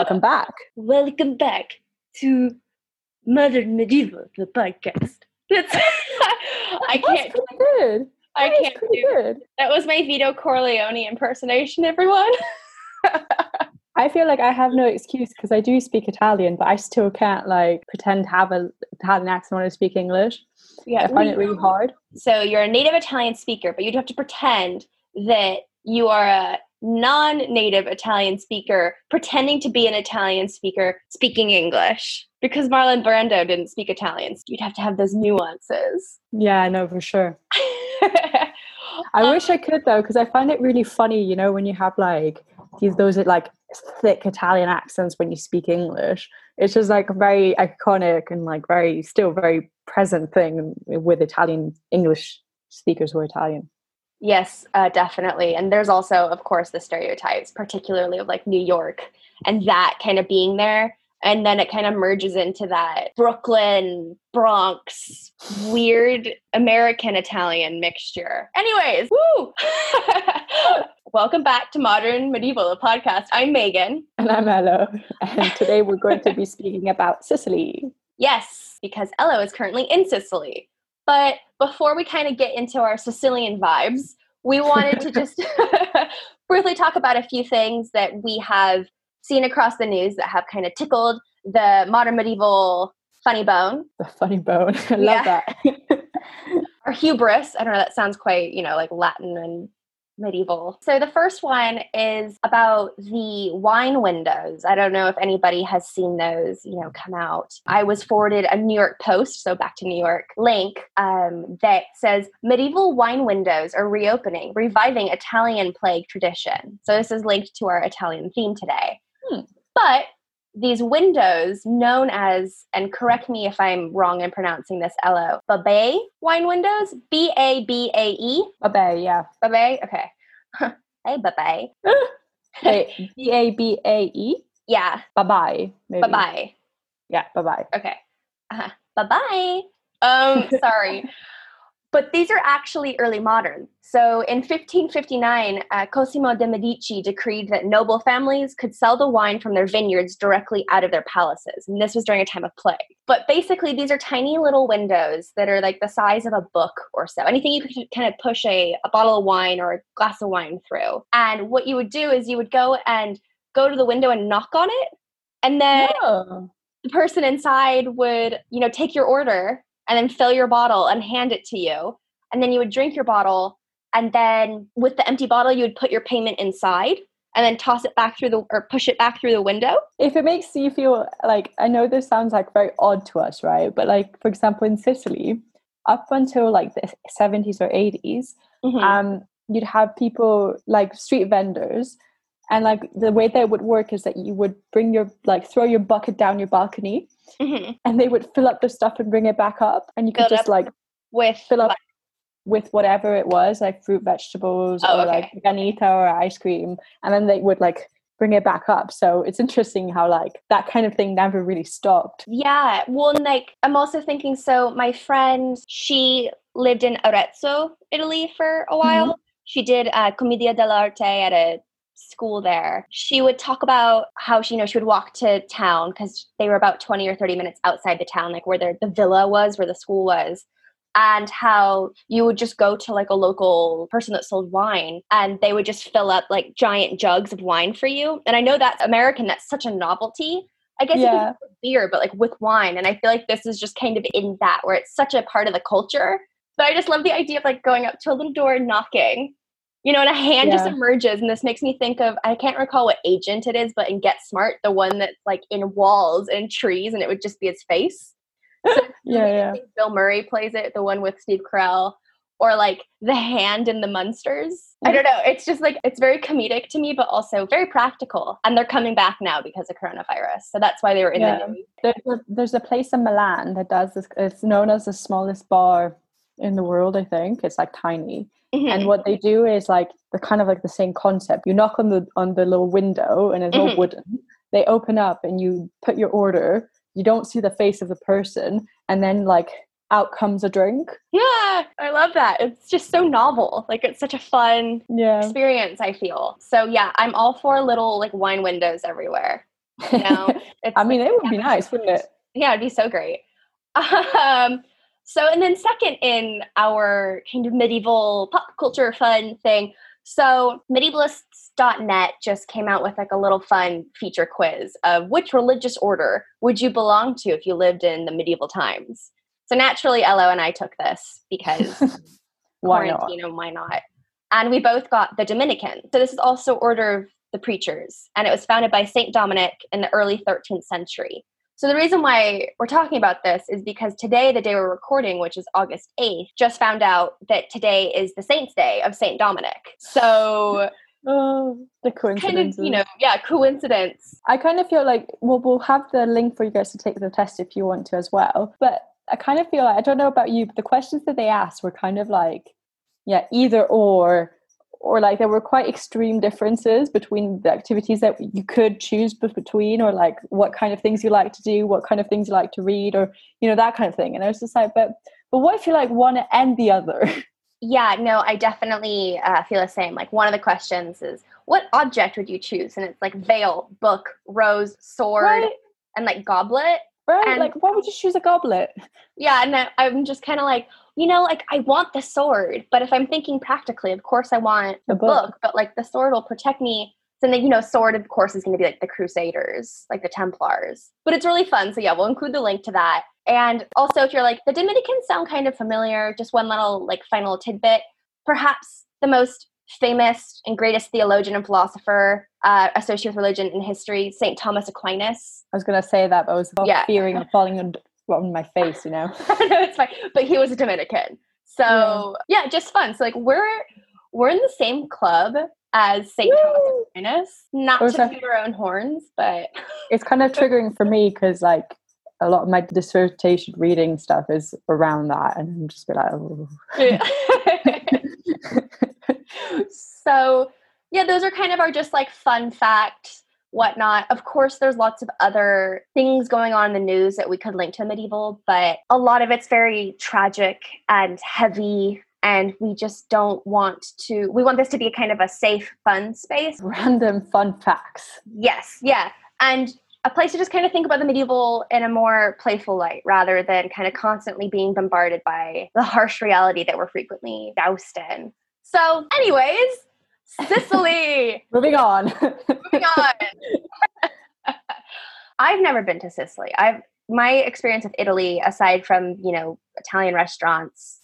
Welcome back. Welcome back to Modern Medieval, the podcast. That's, I can't. That's good. I That can't do. good. That was my Vito Corleone impersonation, everyone. I feel like I have no excuse because I do speak Italian, but I still can't like pretend to have a Italian accent when I speak English. yeah, I find it really hard. So you're a native Italian speaker, but you'd have to pretend that you are a non-native Italian speaker pretending to be an Italian speaker speaking English. Because Marlon Brando didn't speak Italian, so you'd have to have those nuances. Yeah, I know for sure. I Um, wish I could though, because I find it really funny, you know, when you have like these those like thick Italian accents when you speak English. It's just like a very iconic and like very still very present thing with Italian English speakers who are Italian. Yes, uh, definitely. And there's also, of course, the stereotypes, particularly of like New York and that kind of being there. And then it kind of merges into that Brooklyn, Bronx, weird American Italian mixture. Anyways, woo! Welcome back to Modern Medieval, a podcast. I'm Megan. And I'm Ella, and today we're going to be speaking about Sicily. Yes, because Elo is currently in Sicily. But before we kind of get into our Sicilian vibes, we wanted to just briefly talk about a few things that we have seen across the news that have kind of tickled the modern medieval funny bone The funny bone. I love that. or hubris. I don't know, that sounds quite, you know, like Latin and medieval. So the first one is about the wine windows. I don't know if anybody has seen those, you know, come out. I was forwarded a New York Post, so back to New York, link um, that says medieval wine windows are reopening, reviving Italian plague tradition. So this is linked to our Italian theme today. Hmm. But these windows, known as, and correct me if I'm wrong in pronouncing this, Elo, Babe wine windows, B A B A E, Babe, yeah. Babe, okay. hey, Babe. Wait, B A B A E? Yeah, Bye bye. Bye bye. Yeah, bye bye. Okay. Uh-huh. Bye bye. Um, sorry. But these are actually early modern. So in 1559, uh, Cosimo de' Medici decreed that noble families could sell the wine from their vineyards directly out of their palaces. And this was during a time of plague. But basically, these are tiny little windows that are like the size of a book or so. Anything you could kind of push a, a bottle of wine or a glass of wine through. And what you would do is you would go and go to the window and knock on it. And then Oh. the person inside would, you know, take your order and then fill your bottle and hand it to you. And then you would drink your bottle. And then with the empty bottle, you would put your payment inside and then toss it back through the or push it back through the window. If it makes you feel like, I know this sounds like very odd to us, right? But like, for example, in Sicily, up until like the 70s or 80s, Mhm. um, you'd have people like street vendors. And like the way that would work is that you would bring your, like, throw your bucket down your balcony Mhm. and they would fill up the stuff and bring it back up. And you could just like With fill up with whatever it was, like fruit, vegetables, Oh, or okay. like granita or ice cream, and then they would like bring it back up. So it's interesting how like that kind of thing never really stopped. Yeah. Well, like I'm also thinking. So my friend, she lived in Arezzo, Italy, for a while. She did uh, Commedia dell'arte at a school there. She would talk about how she, you know, she would walk to town because they were about 20 or 30 minutes outside the town, like where their, the villa was, where the school was. And how you would just go to like a local person that sold wine and they would just fill up like giant jugs of wine for you. And I know that's American, that's such a novelty. I guess Yeah. do it with beer, but like with wine. And I feel like this is just kind of in that where it's such a part of the culture. But I just love the idea of like going up to a little door and knocking, you know, and a hand just emerges. And this makes me think of I can't recall what agent it is, but in Get Smart, the one that's like in walls and trees, and it would just be his face. Yeah, yeah. Bill Murray plays it, the one with Steve Carell, or like the hand in the Munsters. I don't know. It's just like it's very comedic to me, but also very practical. And they're coming back now because of coronavirus, so that's why they were in Yeah. the news. There's a, there's a place in Milan that does this. It's known as the smallest bar in the world. I think it's like tiny. Mhm. And what they do is like the kind of like the same concept. You knock on the on the little window and it's all Mhm. wooden. They open up and you put your order. You don't see the face of the person, and then like out comes a drink. Yeah, I love that. It's just so novel. Like it's such a fun Yeah. experience, I feel. So yeah, I'm all for little like wine windows everywhere. You know? It's I mean, it would be nice, wouldn't it? Yeah, it'd be so great. Um, so, and then second in our kind of medieval pop culture fun thing. So, medievalists.net just came out with like a little fun feature quiz of which religious order would you belong to if you lived in the medieval times. So, naturally, Elo and I took this because Why not? quarantine and why not? And we both got the Dominican. So this is also Order of the Preachers, and it was founded by Saint Dominic in the early 13th century. So the reason why we're talking about this is because today, the day we're recording, which is August 8th, just found out that today is the Saint's Day of Saint Dominic. So Oh, the kind coincidence. of, you know, yeah, coincidence. I kind of feel like well, we'll have the link for you guys to take the test if you want to as well. But I kind of feel like I don't know about you, but the questions that they asked were kind of like, yeah, either or, or like there were quite extreme differences between the activities that you could choose between, or like what kind of things you like to do, what kind of things you like to read, or you know that kind of thing. And I was just like, but but what if you like one and the other? Yeah, no, I definitely uh, feel the same. Like one of the questions is, what object would you choose? And it's like veil, book, rose, sword, right? and like goblet. Right? And- like, why would you choose a goblet? Yeah, and I- I'm just kind of like, you know, like I want the sword, but if I'm thinking practically, of course I want the book. book, but like the sword will protect me. So then, you know, sword of course is going to be like the Crusaders, like the Templars. But it's really fun. So yeah, we'll include the link to that. And also, if you're like the Dominicans sound kind of familiar, just one little like final tidbit. Perhaps the most famous and greatest theologian and philosopher uh, associated with religion and history, Saint Thomas Aquinas. I was gonna say that, but I was Yeah. fearing of falling on, my face, you know. no, it's fine. But he was a Dominican. So yeah. just fun. So like we're we're in the same club as St. Thomas! Aquinas. Not to toot our own horns, but it's kind of triggering for me because like a lot of my dissertation reading stuff is around that and i'm just be like oh. so yeah, those are kind of our just like fun fact whatnot. Of course, there's lots of other things going on in the news that we could link to medieval, but a lot of it's very tragic and heavy. And we just don't want to, we want this to be a kind of a safe, fun space. random fun facts Yes, yeah. And a place to just kind of think about the medieval in a more playful light rather than kind of constantly being bombarded by the harsh reality that we're frequently doused in. So, anyways, Sicily. moving on Moving on. I've never been to Sicily. I've my experience of Italy, aside from you know Italian restaurants,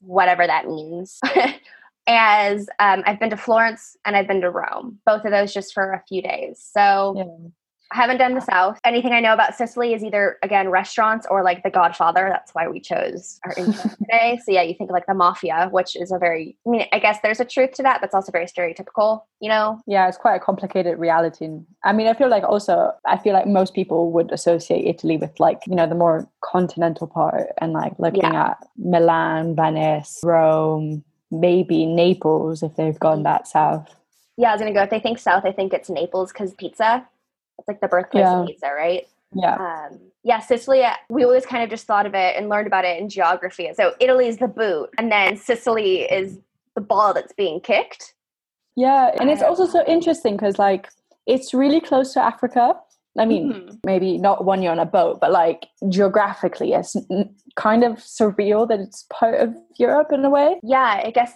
whatever that means, as um, I've been to Florence and I've been to Rome. Both of those just for a few days. So yeah. I haven't done the South. Anything I know about Sicily is either again restaurants or like The Godfather. That's why we chose our intro today. So yeah, you think of like the mafia, which is a very. I mean, I guess there's a truth to that, but it's also very stereotypical. You know, yeah it's quite a complicated reality And- i mean i feel like also i feel like most people would associate italy with like you know the more continental part and like looking at milan venice rome maybe naples if they've gone mm. that south Yeah, I was gonna go. If they think south, I think it's Naples because pizza. It's like the birthplace Yeah. of pizza, right? yeah Um, yeah, Sicily. We always kind of just thought of it and learned about it in geography. So Italy is the boot, and then Sicily is the ball that's being kicked. Yeah, and it's also so interesting because like it's really close to Africa. I mean, Mhm. maybe not when you're on a boat, but like geographically, it's kind of surreal that it's part of Europe in a way. Yeah, I guess,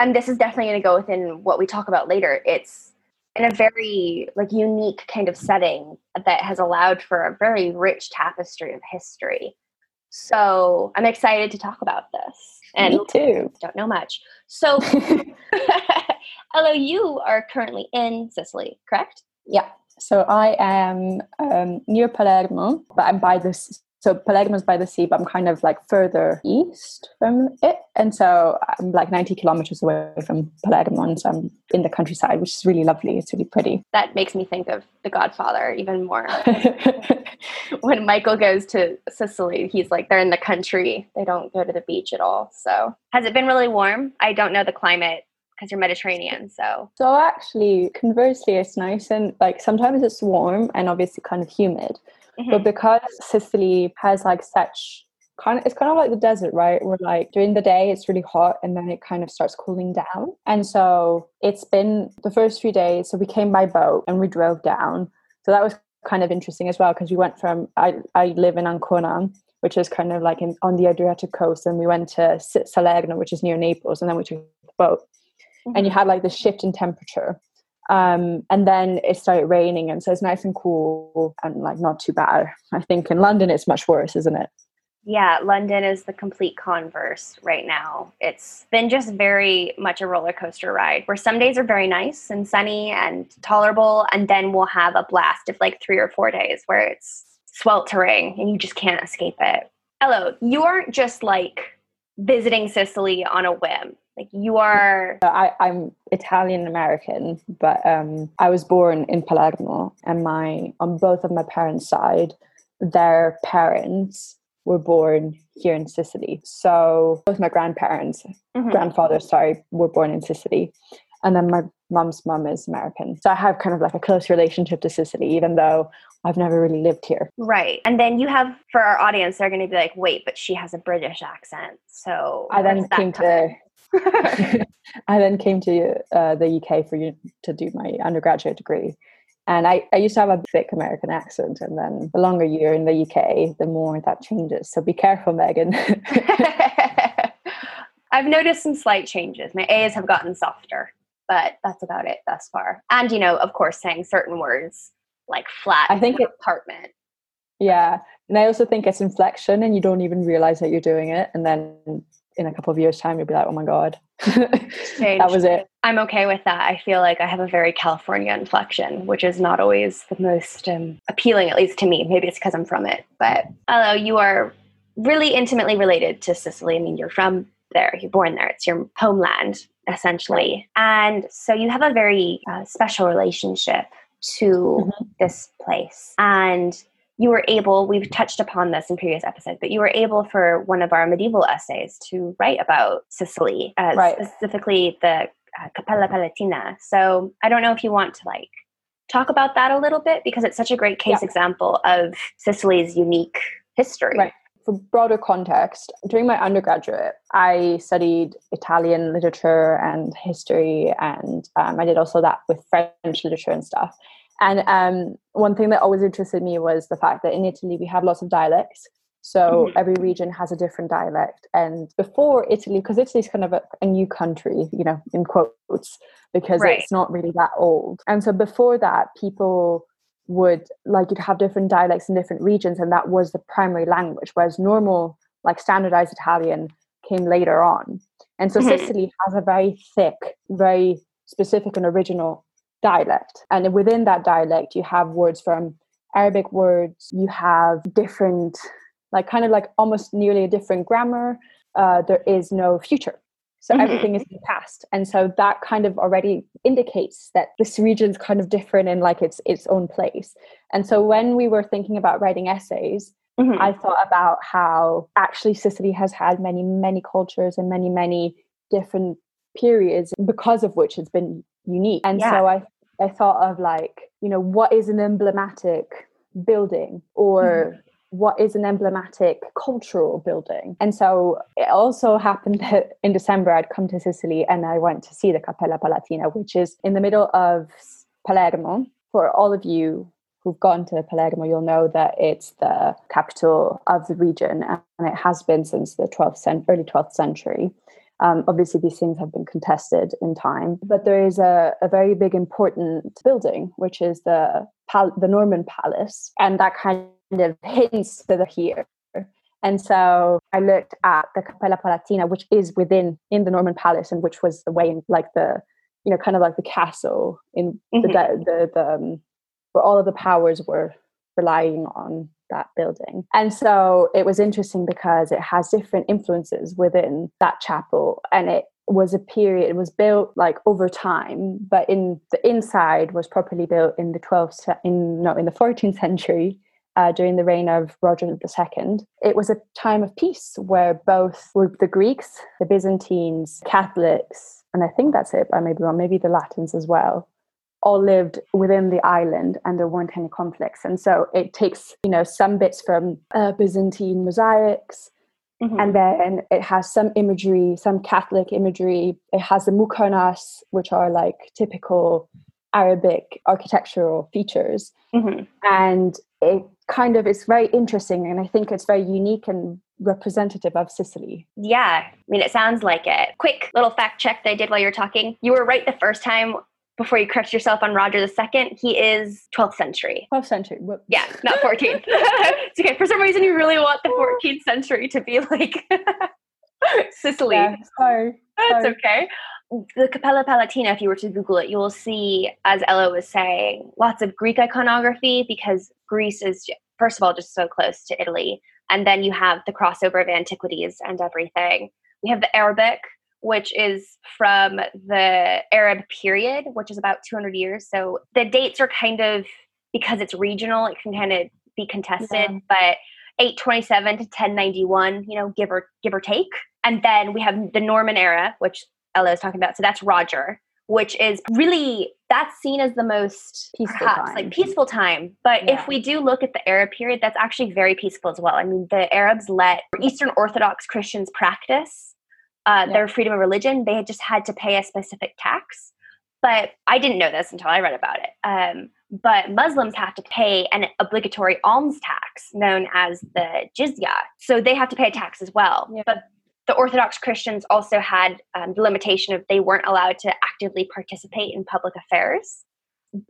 and this is definitely going to go within what we talk about later. It's in a very like unique kind of setting that has allowed for a very rich tapestry of history. So I'm excited to talk about this. And Me too. don't know much. So, Elo, you are currently in Sicily, correct? yeah. So I am um, near Palermo, but I'm by this. So Palermo's by the sea, but I'm kind of like further east from it, and so I'm like 90 kilometers away from Palermo, and so I'm in the countryside, which is really lovely. It's really pretty. That makes me think of The Godfather even more. when Michael goes to Sicily, he's like they're in the country. They don't go to the beach at all. So, has it been really warm? I don't know the climate because you're Mediterranean. So, So actually, conversely, it's nice and like sometimes it's warm and obviously kind of humid. But Mhm. because Sicily has like such kind of it's kind of like the desert, right? Where like during the day it's really hot and then it kind of starts cooling down. And so it's been the first few days. So we came by boat and we drove down. So that was kind of interesting as well because we went from I I live in Ancona, which is kind of like in, on the Adriatic coast, and we went to Salerno, which is near Naples, and then we took the boat. Mm-hmm. And you mm-hmm. had like the shift in temperature. Um, and then it started raining, and so it's nice and cool and like not too bad. I think in London it's much worse, isn't it? Yeah, London is the complete converse right now. It's been just very much a roller coaster ride where some days are very nice and sunny and tolerable, and then we'll have a blast of like three or four days where it's sweltering and you just can't escape it. Hello, you aren't just like visiting Sicily on a whim. Like you are. I, I'm Italian American, but um, I was born in Palermo, and my on both of my parents' side, their parents were born here in Sicily. So both my grandparents, mm-hmm. grandfather, sorry, were born in Sicily. And then my mom's mom is American. So I have kind of like a close relationship to Sicily, even though I've never really lived here. Right. And then you have, for our audience, they're going to be like, wait, but she has a British accent. So I then came to. I then came to uh, the UK for you to do my undergraduate degree. And I, I used to have a thick American accent, and then the longer you're in the UK, the more that changes. So be careful, Megan. I've noticed some slight changes. My A's have gotten softer, but that's about it thus far. And, you know, of course, saying certain words like flat. I think it, apartment. Yeah. And I also think it's inflection, and you don't even realize that you're doing it. And then in a couple of years' time, you'll be like, oh my God, that was it. I'm okay with that. I feel like I have a very California inflection, which is not always the most um, appealing, at least to me. Maybe it's because I'm from it. But although you are really intimately related to Sicily, I mean, you're from there, you're born there, it's your homeland, essentially. And so you have a very uh, special relationship to mm-hmm. this place. And you were able, we've touched upon this in previous episodes, but you were able for one of our medieval essays to write about Sicily, uh, right. specifically the uh, Cappella Palatina. So I don't know if you want to like talk about that a little bit because it's such a great case yeah. example of Sicily's unique history. Right. For broader context, during my undergraduate, I studied Italian literature and history, and um, I did also that with French literature and stuff. And um, one thing that always interested me was the fact that in Italy we have lots of dialects. So mm-hmm. every region has a different dialect. And before Italy, because Italy's kind of a, a, new country, you know, in quotes, because right. it's not really that old. And so before that, people would like you'd have different dialects in different regions, and that was the primary language. Whereas normal, like standardized Italian, came later on. And so mm-hmm. Sicily has a very thick, very specific and original dialect. And within that dialect, you have words from Arabic words, you have different, like kind of like almost nearly a different grammar. Uh, there is no future. So mm-hmm. everything is in the past. And so that kind of already indicates that this region is kind of different in like its its own place. And so when we were thinking about writing essays, mm-hmm. I thought about how actually Sicily has had many, many cultures and many, many different periods because of which it's been unique. And yeah. so I, I thought of like, you know, what is an emblematic building or mm. what is an emblematic cultural building? And so it also happened that in December I'd come to Sicily and I went to see the Cappella Palatina, which is in the middle of Palermo. For all of you who've gone to Palermo, you'll know that it's the capital of the region and it has been since the 12th cent- early 12th century. Um, obviously, these things have been contested in time, but there is a, a very big, important building, which is the pal- the Norman Palace, and that kind of hints to the here. And so I looked at the Cappella Palatina, which is within in the Norman Palace, and which was the way in like the you know kind of like the castle in mm-hmm. the the, the um, where all of the powers were relying on that building. And so it was interesting because it has different influences within that chapel and it was a period it was built like over time but in the inside was properly built in the 12th in no in the 14th century uh, during the reign of Roger II. It was a time of peace where both the Greeks, the Byzantines, Catholics, and I think that's it. I may be wrong. Maybe the Latins as well all lived within the island and there weren't any conflicts. And so it takes, you know, some bits from uh, Byzantine mosaics Mm-hmm. And then it has some imagery, some Catholic imagery. It has the muqarnas, which are like typical Arabic architectural features. Mm-hmm. And it kind of is very interesting. And I think it's very unique and representative of Sicily. Yeah, I mean, it sounds like it. Quick little fact check that I did while you were talking. You were right the first time before you correct yourself on Roger II. He is 12th century. 12th century. Whoops. Yeah, not 14th. it's okay. For some reason, you really want the 14th century to be like Sicily. Yeah, sorry. That's sorry. okay. The Cappella Palatina, if you were to Google it, you will see, as Ella was saying, lots of Greek iconography because Greece is, first of all, just so close to Italy. And then you have the crossover of antiquities and everything. We have the Arabic, which is from the Arab period, which is about 200 years. So the dates are kind of, because it's regional, it can kind of be contested, yeah. but 827 to 1091, you know, give or give or take. And then we have the Norman era, which Ella is talking about. So that's Roger, which is really that's seen as the most peaceful perhaps, time. like peaceful time. But yeah. if we do look at the Arab period, that's actually very peaceful as well. I mean, the Arabs let Eastern Orthodox Christians practice uh, yeah. their freedom of religion. They had just had to pay a specific tax. But I didn't know this until I read about it. Um, but Muslims have to pay an obligatory alms tax known as the jizya. So they have to pay a tax as well. Yeah. But the Orthodox Christians also had um, the limitation of they weren't allowed to actively participate in public affairs.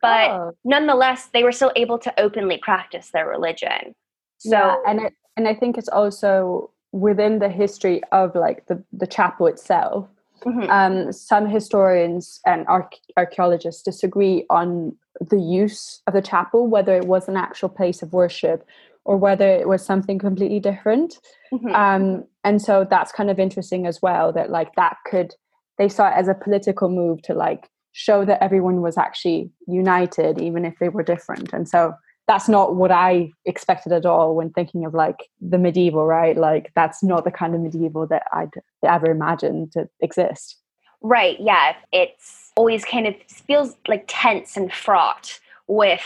But oh. nonetheless, they were still able to openly practice their religion. So, yeah, and it, and I think it's also within the history of like the, the chapel itself mm-hmm. um, some historians and arch- archaeologists disagree on the use of the chapel whether it was an actual place of worship or whether it was something completely different mm-hmm. um, and so that's kind of interesting as well that like that could they saw it as a political move to like show that everyone was actually united even if they were different and so that's not what I expected at all when thinking of like the medieval, right? Like that's not the kind of medieval that I'd ever imagined to exist. Right. Yeah. It's always kind of feels like tense and fraught with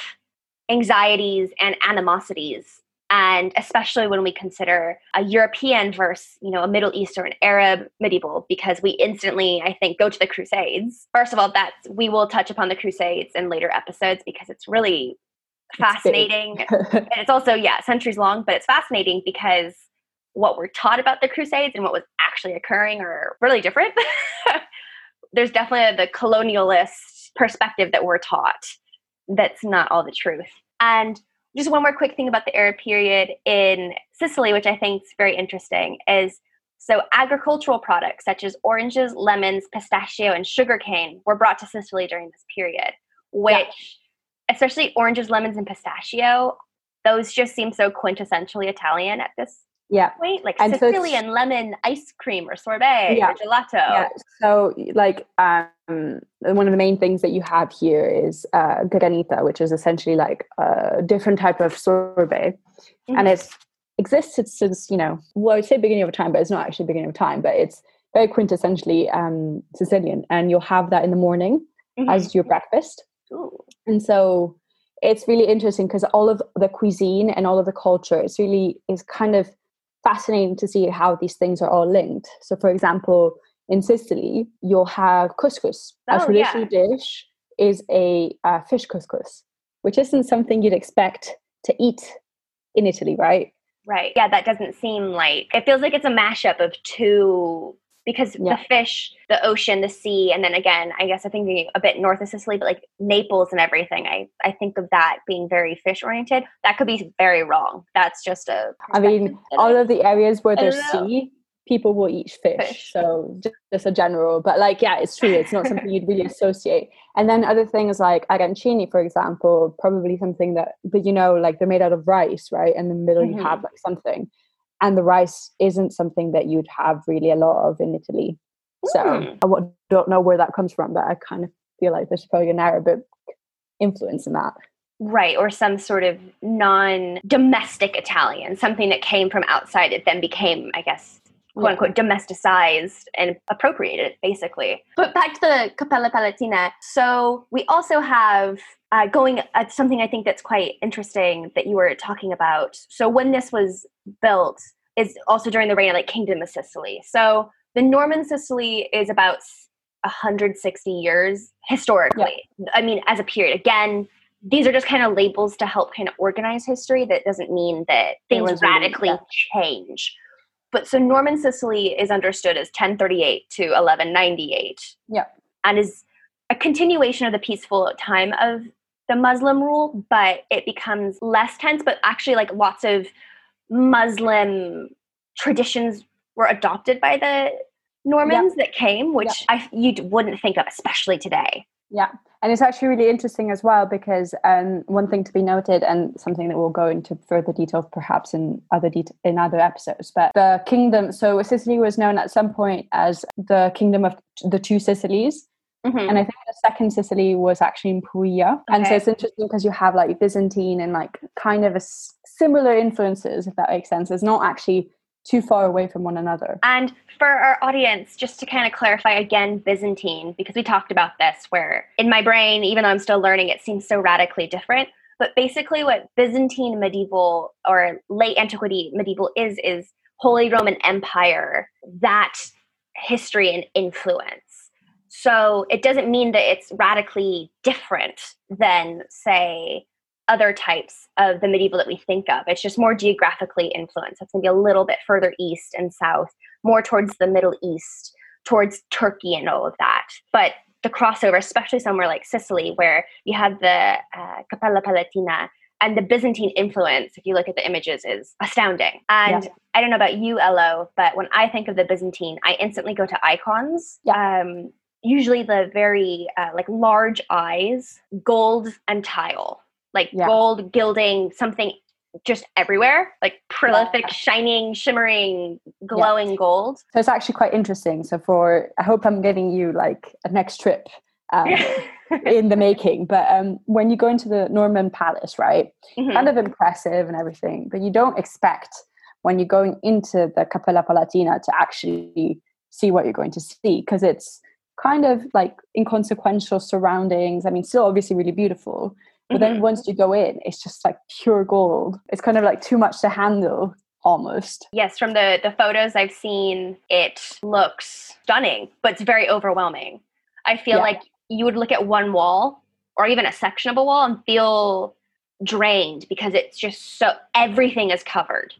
anxieties and animosities. And especially when we consider a European versus, you know, a Middle Eastern Arab medieval, because we instantly, I think, go to the Crusades. First of all, that's we will touch upon the Crusades in later episodes because it's really fascinating. It's and it's also, yeah, centuries long, but it's fascinating because what we're taught about the Crusades and what was actually occurring are really different. There's definitely the colonialist perspective that we're taught that's not all the truth. And just one more quick thing about the Arab period in Sicily, which I think is very interesting, is so agricultural products such as oranges, lemons, pistachio, and sugarcane were brought to Sicily during this period, which especially oranges, lemons, and pistachio. Those just seem so quintessentially Italian at this yeah. point, like and Sicilian so lemon ice cream or sorbet yeah. or gelato. Yeah. So, like, um, one of the main things that you have here is uh, granita, which is essentially like a different type of sorbet, mm-hmm. and it's existed since you know, well, I say beginning of time, but it's not actually beginning of time, but it's very quintessentially um, Sicilian, and you'll have that in the morning mm-hmm. as your breakfast. Ooh. And so it's really interesting because all of the cuisine and all of the culture it's really is kind of fascinating to see how these things are all linked. So for example, in Sicily, you'll have couscous. Oh, a traditional yeah. dish is a uh, fish couscous, which isn't something you'd expect to eat in Italy, right? Right. Yeah, that doesn't seem like it feels like it's a mashup of two because yeah. the fish, the ocean, the sea, and then again, I guess I think a bit north of Sicily, but like Naples and everything. I I think of that being very fish oriented. That could be very wrong. That's just a. I mean, all of the areas where there's sea, people will eat fish. fish. So just, just, a general, but like yeah, it's true. It's not something you'd really associate. And then other things like arancini, for example, probably something that, but you know, like they're made out of rice, right? And in the middle mm-hmm. you have like something and the rice isn't something that you'd have really a lot of in Italy. So mm. I don't know where that comes from, but I kind of feel like there's probably an Arabic influence in that. Right, or some sort of non domestic Italian, something that came from outside it then became, I guess, quote unquote, domesticized and appropriated, basically. But back to the Cappella Palatina. So we also have uh, going at uh, something I think that's quite interesting that you were talking about. So when this was built, is also during the reign of like Kingdom of Sicily. So the Norman Sicily is about 160 years historically. Yeah. I mean, as a period. Again, these are just kind of labels to help kind of organize history. That doesn't mean that things radically change. But so Norman Sicily is understood as 1038 to 1198. Yeah. And is a continuation of the peaceful time of the Muslim rule, but it becomes less tense, but actually like lots of Muslim traditions were adopted by the Normans yeah. that came, which yeah. I you wouldn't think of, especially today. Yeah, and it's actually really interesting as well because um, one thing to be noted, and something that we'll go into further detail perhaps in other det- in other episodes. But the kingdom, so Sicily was known at some point as the kingdom of the two Sicilies. Mm-hmm. And I think the second Sicily was actually in Puglia. Okay. And so it's interesting because you have like Byzantine and like kind of a s- similar influences, if that makes sense. It's not actually too far away from one another. And for our audience, just to kind of clarify again, Byzantine, because we talked about this, where in my brain, even though I'm still learning, it seems so radically different. But basically, what Byzantine medieval or late antiquity medieval is, is Holy Roman Empire, that history and influence. So it doesn't mean that it's radically different than, say, other types of the medieval that we think of. It's just more geographically influenced. It's going to be a little bit further east and south, more towards the Middle East, towards Turkey and all of that. But the crossover, especially somewhere like Sicily, where you have the uh, Cappella Palatina and the Byzantine influence, if you look at the images, is astounding. And yeah. I don't know about you, Elo, but when I think of the Byzantine, I instantly go to icons. Yeah. Um, usually the very uh, like large eyes, gold and tile like yeah. gold gilding something just everywhere like prolific yeah. shining shimmering glowing yeah. gold so it's actually quite interesting so for i hope i'm getting you like a next trip um, in the making but um, when you go into the norman palace right mm-hmm. kind of impressive and everything but you don't expect when you're going into the Cappella palatina to actually see what you're going to see because it's kind of like inconsequential surroundings i mean still obviously really beautiful but then mm-hmm. once you go in, it's just like pure gold. It's kind of like too much to handle almost. Yes, from the the photos I've seen, it looks stunning, but it's very overwhelming. I feel yeah. like you would look at one wall or even a section of a wall and feel drained because it's just so everything is covered.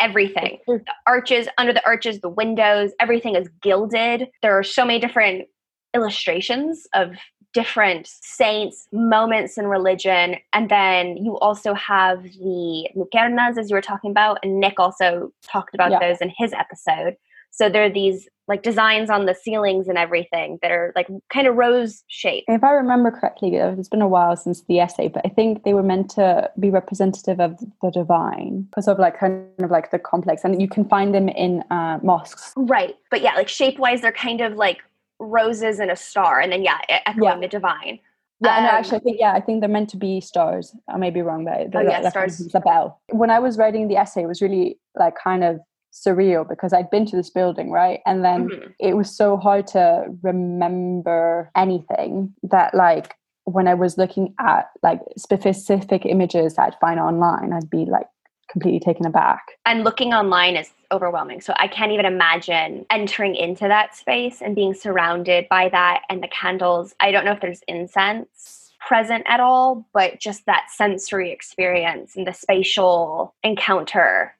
Everything. The arches, under the arches, the windows, everything is gilded. There are so many different illustrations of different saints, moments in religion. And then you also have the muqarnas, as you were talking about, and Nick also talked about yeah. those in his episode. So there are these like designs on the ceilings and everything that are like kind of rose shaped. If I remember correctly, it's been a while since the essay, but I think they were meant to be representative of the divine because of like kind of like the complex, and you can find them in uh, mosques. Right, but yeah, like shape wise, they're kind of like roses and a star, and then yeah, echoing yeah. the divine. Yeah, um, no, actually, I think yeah, I think they're meant to be stars. I may be wrong, but oh, yeah, stars. The bell. When I was writing the essay, it was really like kind of surreal because I'd been to this building, right? And then mm-hmm. it was so hard to remember anything that like when I was looking at like specific images that I'd find online, I'd be like completely taken aback. And looking online is overwhelming. So I can't even imagine entering into that space and being surrounded by that and the candles. I don't know if there's incense present at all, but just that sensory experience and the spatial encounter,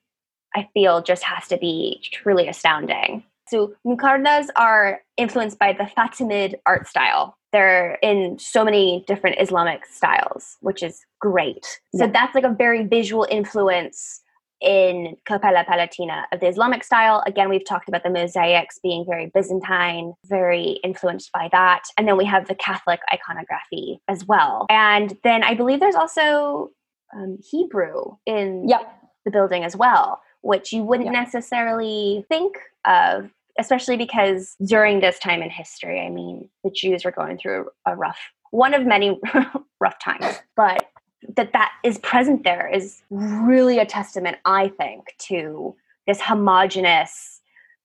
I feel just has to be truly astounding. So muqarnas are influenced by the Fatimid art style. They're in so many different Islamic styles, which is great. So yeah. that's like a very visual influence in Cappella Palatina of the Islamic style. Again, we've talked about the mosaics being very Byzantine, very influenced by that. And then we have the Catholic iconography as well. And then I believe there's also um, Hebrew in yep. the building as well, which you wouldn't yep. necessarily think of. Especially because during this time in history, I mean, the Jews were going through a rough, one of many rough times. But that that is present there is really a testament i think to this homogenous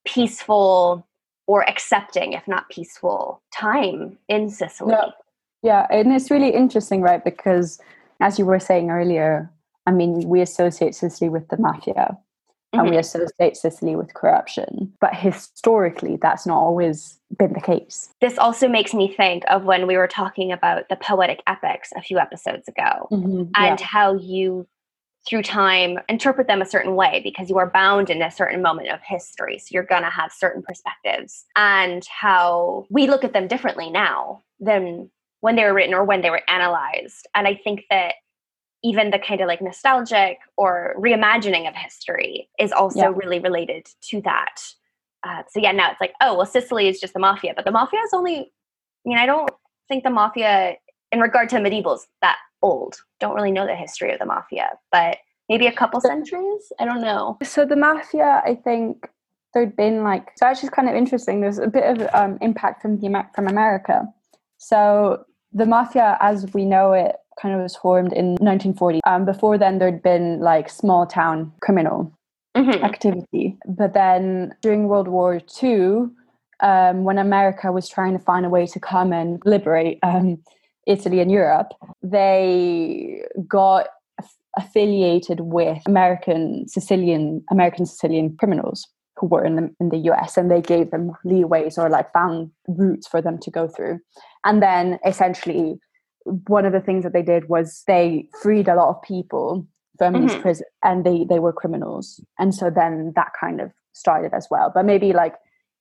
peaceful or accepting if not peaceful time in sicily yeah. yeah and it's really interesting right because as you were saying earlier i mean we associate sicily with the mafia and we associate Sicily with corruption. But historically, that's not always been the case. This also makes me think of when we were talking about the poetic epics a few episodes ago mm-hmm. Yeah. and how you through time interpret them a certain way because you are bound in a certain moment of history so you're going to have certain perspectives and how we look at them differently now than when they were written or when they were analyzed and i think that even the kind of like nostalgic or reimagining of history is also Yeah. really related to that uh, so yeah now it's like oh well sicily is just the mafia but the mafia is only i mean i don't think the mafia in regard to medievals that old don't really know the history of the mafia but maybe a couple centuries i don't know So the mafia, I think there'd been like so actually it's kind of interesting. There's a bit of um, impact from the from America. So the mafia, as we know it, kind of was formed in 1940. Um, before then, there'd been like small town criminal Mhm. activity. But then during World War II, um, when America was trying to find a way to come and liberate um, Italy and Europe, they got aff- affiliated with American Sicilian American Sicilian criminals who were in the in the US, and they gave them leeways or like found routes for them to go through. And then essentially, one of the things that they did was they freed a lot of people from these Mhm. prisons and they they were criminals. And so then that kind of started as well. But maybe like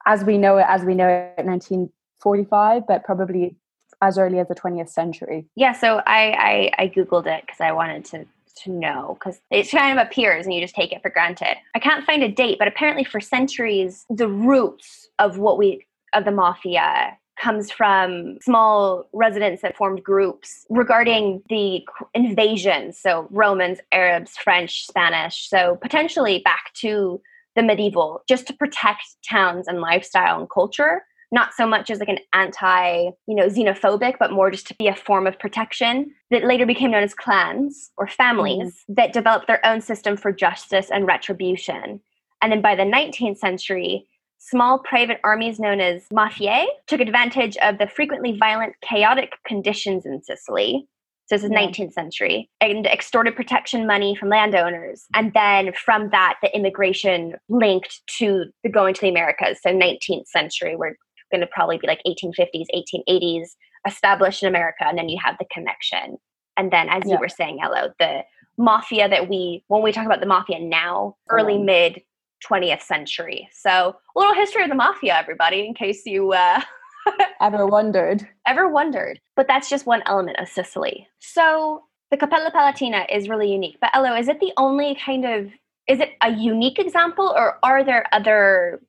as we know it as we know it 1945 but probably as early as the 20th century. Yeah so i i, I googled it because i wanted to to know because it kind of appears and you just take it for granted. I can't find a date but apparently for centuries the roots of what we of the mafia comes from small residents that formed groups regarding the invasion. So romans arabs french spanish. So potentially back to the medieval just to protect towns and lifestyle and culture. Not so much as like an anti you know xenophobic but more just to be a form of protection that later became known as clans or families mm-hmm. that developed their own system for justice and retribution. And then by the 19th century small private armies known as mafiae took advantage of the frequently violent chaotic conditions in sicily so this is Yeah. 19th century and extorted protection money from landowners and then from that the immigration linked to the going to the americas so 19th century we're going to probably be like 1850s 1880s established in america and then you have the connection and then as Yeah. you were saying Elo, the mafia that we when we talk about the mafia now early Yeah. mid 20th century so a little history of the mafia everybody in case you uh ever wondered ever wondered. But that's just one element of Sicily. So the Cappella Palatina is really unique. But Elo, is it the only kind of is it a unique example or are there other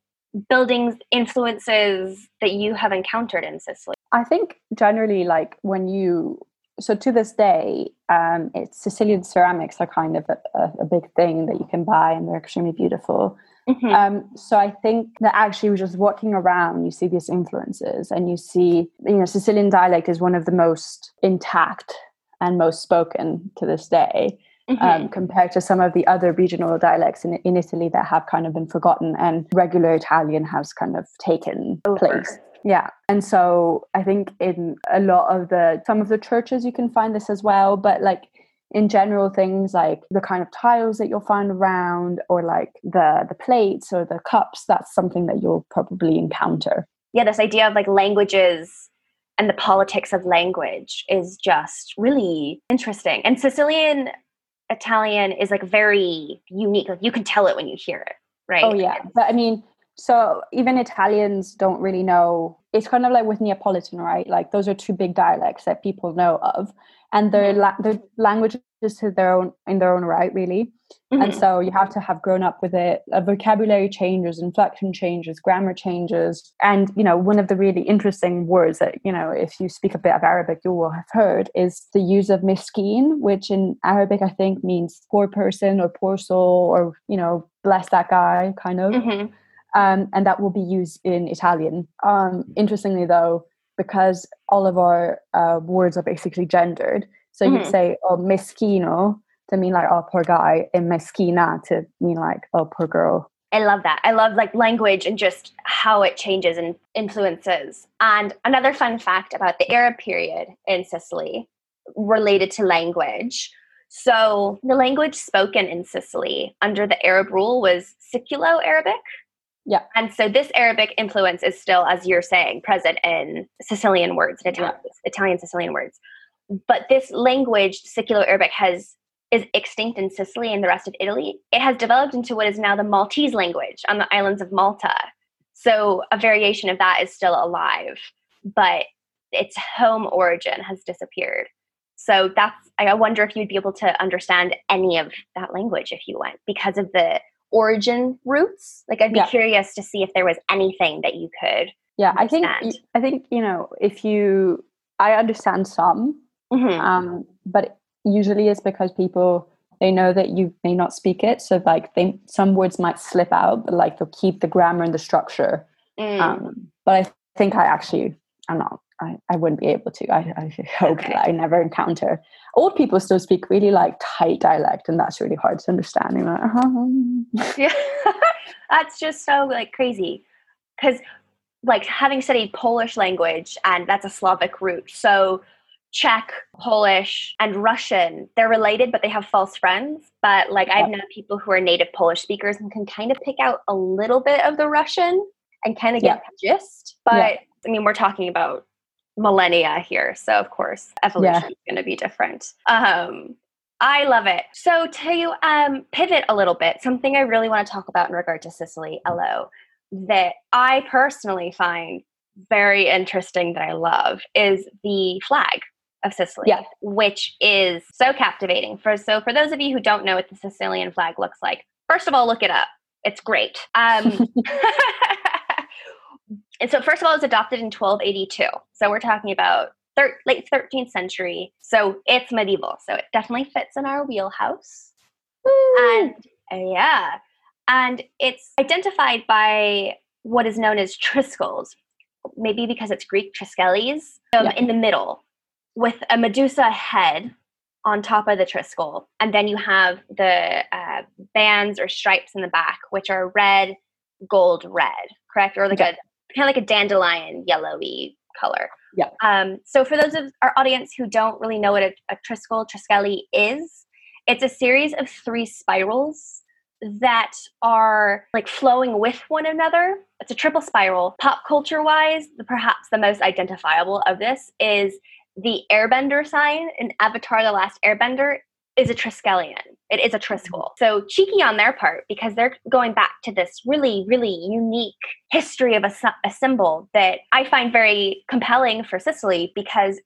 buildings influences that you have encountered in Sicily? i think generally like when you so to this day um it's sicilian ceramics are kind of a, a, a big thing that you can buy and they're extremely beautiful Mhm. Um, so I think that actually just walking around, you see these influences, and you see, you know, Sicilian dialect is one of the most intact and most spoken to this day, Mhm. um, compared to some of the other regional dialects in, in Italy that have kind of been forgotten, and regular Italian has kind of taken Over. place. Yeah, and so I think in a lot of the some of the churches you can find this as well, but like in general things like the kind of tiles that you'll find around or like the the plates or the cups that's something that you'll probably encounter yeah, this idea of like languages and the politics of language is just really interesting. And Sicilian Italian is like very unique. Like you can tell it when you hear it, right? oh yeah but i mean so even italians don't really know it's kind of like with neapolitan right like those are two big dialects that people know of and they're, Mhm. la- they're languages to their own in their own right really and Mhm. so you have to have grown up with it a vocabulary changes inflection changes grammar changes and you know one of the really interesting words that you know if you speak a bit of arabic you will have heard is the use of miskin which in arabic i think means poor person or poor soul or you know bless that guy kind of Mhm. Um, and that will be used in italian um, interestingly though because all of our uh, words are basically gendered so you'd Mhm. say oh meschino to mean like oh poor guy and meschina to mean like oh poor girl I love that. I love like language and just how it changes and influences. And another fun fact about the Arab period in Sicily related to language. So the language spoken in Sicily under the Arab rule was Siculo Arabic. Yeah. And so this Arabic influence is still, as you're saying, present in Sicilian words, in Italian, Italian Sicilian words. But this language, Siculo Arabic, has is extinct in Sicily and the rest of Italy. It has developed into what is now the Maltese language on the islands of Malta. So a variation of that is still alive, but its home origin has disappeared. So that's I wonder if you'd be able to understand any of that language if you went because of the origin roots. Like I'd be Yeah. curious to see if there was anything that you could. Yeah, I think I think you know if you I understand some, Mhm. um, but usually it's because people they know that you may not speak it, so like they some words might slip out, but like they'll keep the grammar and the structure. Mm. Um, but I think I actually I'm not. I, I wouldn't be able to. I, I hope Okay. that I never encounter. Old people still speak really like tight dialect, and that's really hard to understand. You're like, "Uh-huh." Yeah. that's just so like crazy. Because like having studied Polish language and that's a Slavic root. So Czech, Polish, and Russian, they're related, but they have false friends. But like I've known people who are native Polish speakers and can kind of pick out a little bit of the Russian and kind of get the gist. But Yeah. I mean, we're talking about millennia here. So of course evolution is going to be different. Um, I love it. So to um, pivot a little bit, something I really want to talk about in regard to Sicily, Elo, that I personally find very interesting that I love is the flag of Sicily, Yeah. which is so captivating. For so for those of you who don't know what the Sicilian flag looks like, first of all, look it up. It's great. Um, and so first of all, it was adopted in 1282. So we're talking about thir- late 13th century. So it's medieval. So it definitely fits in our wheelhouse. And uh, yeah, and it's identified by what is known as triskels, maybe because it's Greek triskeles, um, Yeah. in the middle, with a Medusa head on top of the triskel, and then you have the uh, bands or stripes in the back, which are red, gold, red, correct, or like Yeah. Kind of like a dandelion yellowy color. Yeah. Um, so for those of our audience who don't really know what a, a triskel, triskele is, it's a series of three spirals that are like flowing with one another. It's a triple spiral. Pop culture wise, the, perhaps the most identifiable of this is the airbender sign in Avatar The Last Airbender is a Triskelion. It is a Triskel. Mm-hmm. So cheeky on their part because they're going back to this really, really unique history of a, a symbol that I find very compelling for Sicily because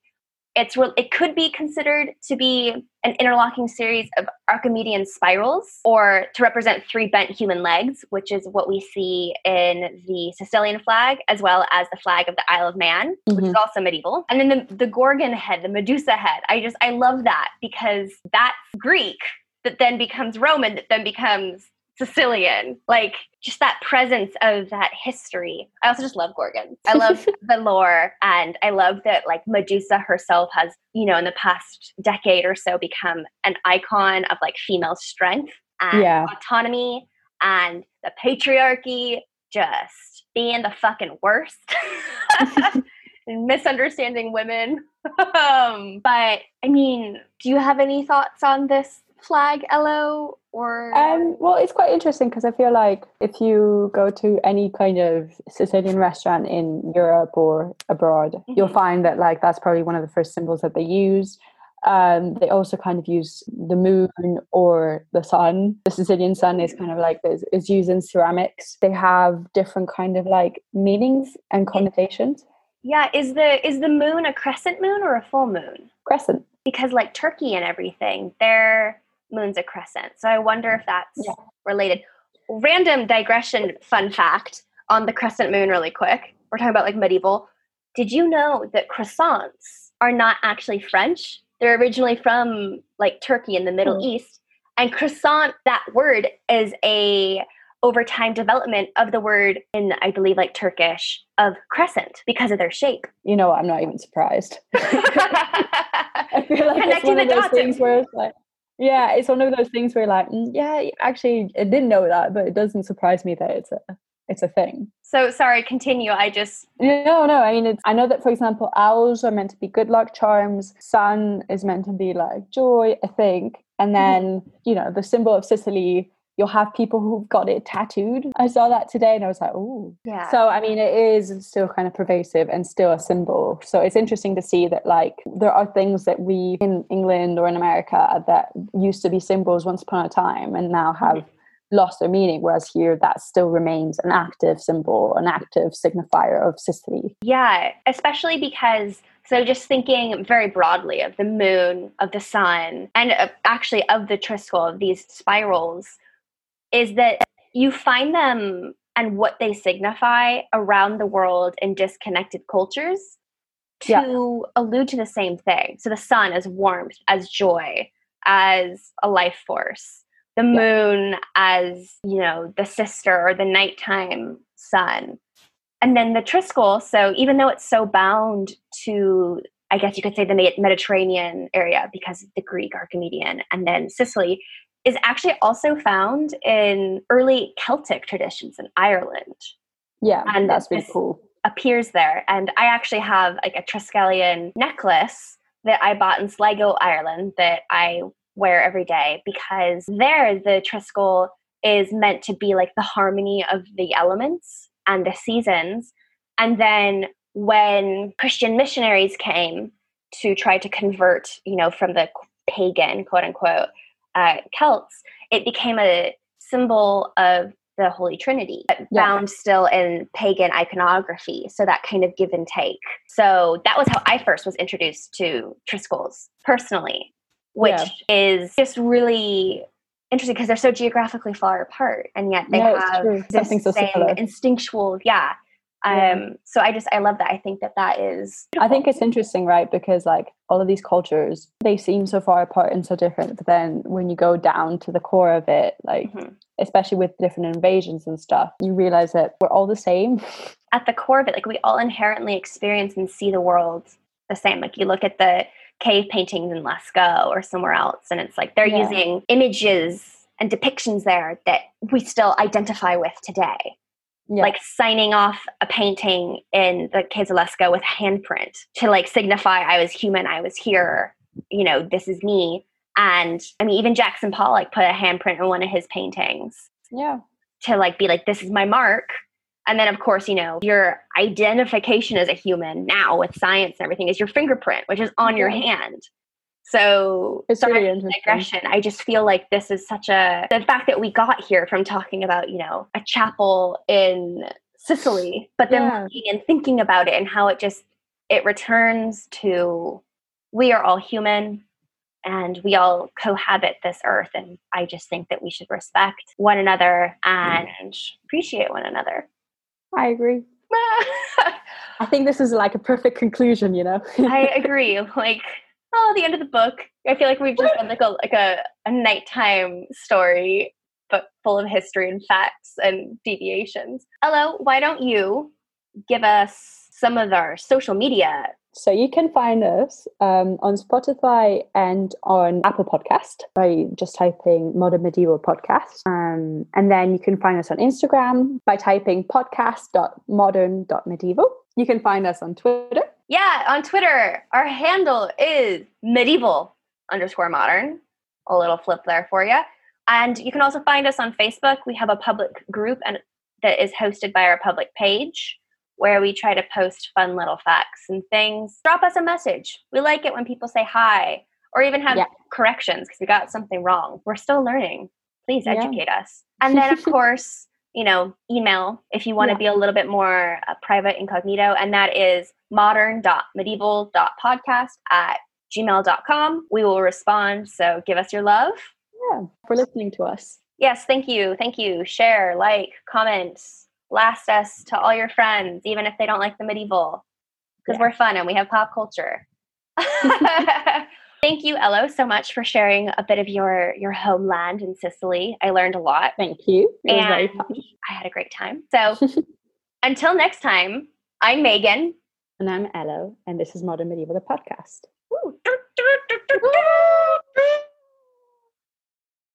it's it could be considered to be an interlocking series of Archimedean spirals or to represent three bent human legs, which is what we see in the Sicilian flag as well as the flag of the Isle of Man, which is mm-hmm. also medieval. And then the, the Gorgon head, the Medusa head. I just I love that because that's Greek that then becomes Roman that then becomes Sicilian. Like just that presence of that history. I also just love Gorgons. I love the lore and I love that like Medusa herself has, you know, in the past decade or so become an icon of like female strength and Yeah. autonomy and the patriarchy just being the fucking worst. and misunderstanding women. um, but I mean, do you have any thoughts on this flag, Elo? Or Um, well, it's quite interesting because I feel like if you go to any kind of Sicilian restaurant in Europe or abroad, you'll Mhm. find that like that's probably one of the first symbols that they use. Um, they also kind of use the moon or the sun. The Sicilian sun is kind of like is, is used in ceramics. They have different kind of like meanings and connotations. yeah, is the is the moon a crescent moon or a full moon? Crescent. Because like Turkey and everything, their moon's a crescent. So I wonder if that's Yeah. related. Random digression fun fact on the crescent moon really quick. We're talking about like medieval. Did you know that croissants are not actually French? They're originally from like Turkey in the Middle Hmm. East. And croissant, that word is a over time development of the word in I believe like Turkish of crescent because of their shape. You know, what, I'm not even surprised. I feel like it's one of those things where it's like, yeah, it's one of those things where like, mm, yeah, actually, I didn't know that, but it doesn't surprise me that it's a it's a thing. So sorry, continue. I just no, no. I mean, it's. I know that, for example, owls are meant to be good luck charms. Sun is meant to be like joy, I think. And mm-hmm. then mm-hmm. you know the symbol of Sicily. You'll have people who've got it tattooed. I saw that today, and I was like, oh, yeah. So I mean, it is still kind of pervasive and still a symbol. So it's interesting to see that like there are things that we in England or in America that used to be symbols once upon a time, and now have. Mm-hmm lost their meaning whereas here that still remains an active symbol an active signifier of Sicily yeah especially because so just thinking very broadly of the moon of the sun and uh, actually of the triskel of these spirals is that you find them and what they signify around the world in disconnected cultures to yeah. allude to the same thing so the sun as warmth as joy as a life force the moon yeah. as you know the sister or the nighttime sun and then the triskel so even though it's so bound to i guess you could say the mediterranean area because of the greek archimedean and then sicily is actually also found in early celtic traditions in ireland. Yeah and that's really cool. appears there. And i actually have like a triskelion necklace that i bought in sligo ireland that i wear every day because there the triskel is meant to be like the harmony of the elements and the seasons. And then when Christian missionaries came to try to convert, you know, from the pagan, quote unquote, uh, Celts, it became a symbol of the Holy Trinity, yeah. found still in pagan iconography. So that kind of give and take. So that was how I first was introduced to Triskels personally which yeah. is just really interesting because they're so geographically far apart and yet they have this so same similar. instinctual yeah um so i just i love that i think that that is beautiful. i think it's interesting right because like all of these cultures they seem so far apart and so different but then when you go down to the core of it like mm-hmm. especially with different invasions and stuff you realize that we're all the same at the core of it like we all inherently experience and see the world the same like you look at the cave paintings in Lascaux or somewhere else. And it's like they're yeah. using images and depictions there that we still identify with today. Yeah. Like signing off a painting in the Lascaux with handprint to like signify I was human, I was here, you know, this is me. And I mean, even Jackson Pollock put a handprint in one of his paintings. Yeah. To like be like, this is my mark. And then, of course, you know, your identification as a human now with science and everything is your fingerprint, which is on your hand. So, it's really interesting. digression. I just feel like this is such a the fact that we got here from talking about, you know, a chapel in Sicily, but then yeah. looking and thinking about it and how it just it returns to we are all human and we all cohabit this earth and i just think that we should respect one another and appreciate one another I agree. I think this is like a perfect conclusion, you know. I agree. Like, oh, the end of the book. I feel like we've just done like a like a, a nighttime story, but full of history and facts and deviations. Elo, why don't you give us some of our social media so you can find us um, on Spotify and on Apple Podcast by just typing Modern Medieval Podcast. Um, and then you can find us on Instagram by typing podcast.modern.medieval. You can find us on Twitter. Yeah, on Twitter, our handle is medieval underscore modern. A little flip there for you. And you can also find us on Facebook. We have a public group and that is hosted by our public page where we try to post fun little facts and things. Drop us a message. We like it when people say hi or even have yeah. corrections because we got something wrong. We're still learning. Please educate yeah. us. And then, of course, you know, email if you want to yeah. be a little bit more uh, private incognito, and that is modern.medieval.podcast at gmail.com. We will respond. So give us your love. Yeah, for listening to us. Yes, thank you. Thank you. Share, like, comment, blast us to all your friends, even if they don't like the medieval, because yeah. we're fun and we have pop culture. Thank you, Elo, so much for sharing a bit of your your homeland in Sicily. I learned a lot. Thank you. It and very fun. I had a great time. So until next time, I'm Megan. And I'm Elo, and this is Modern Medieval, the podcast.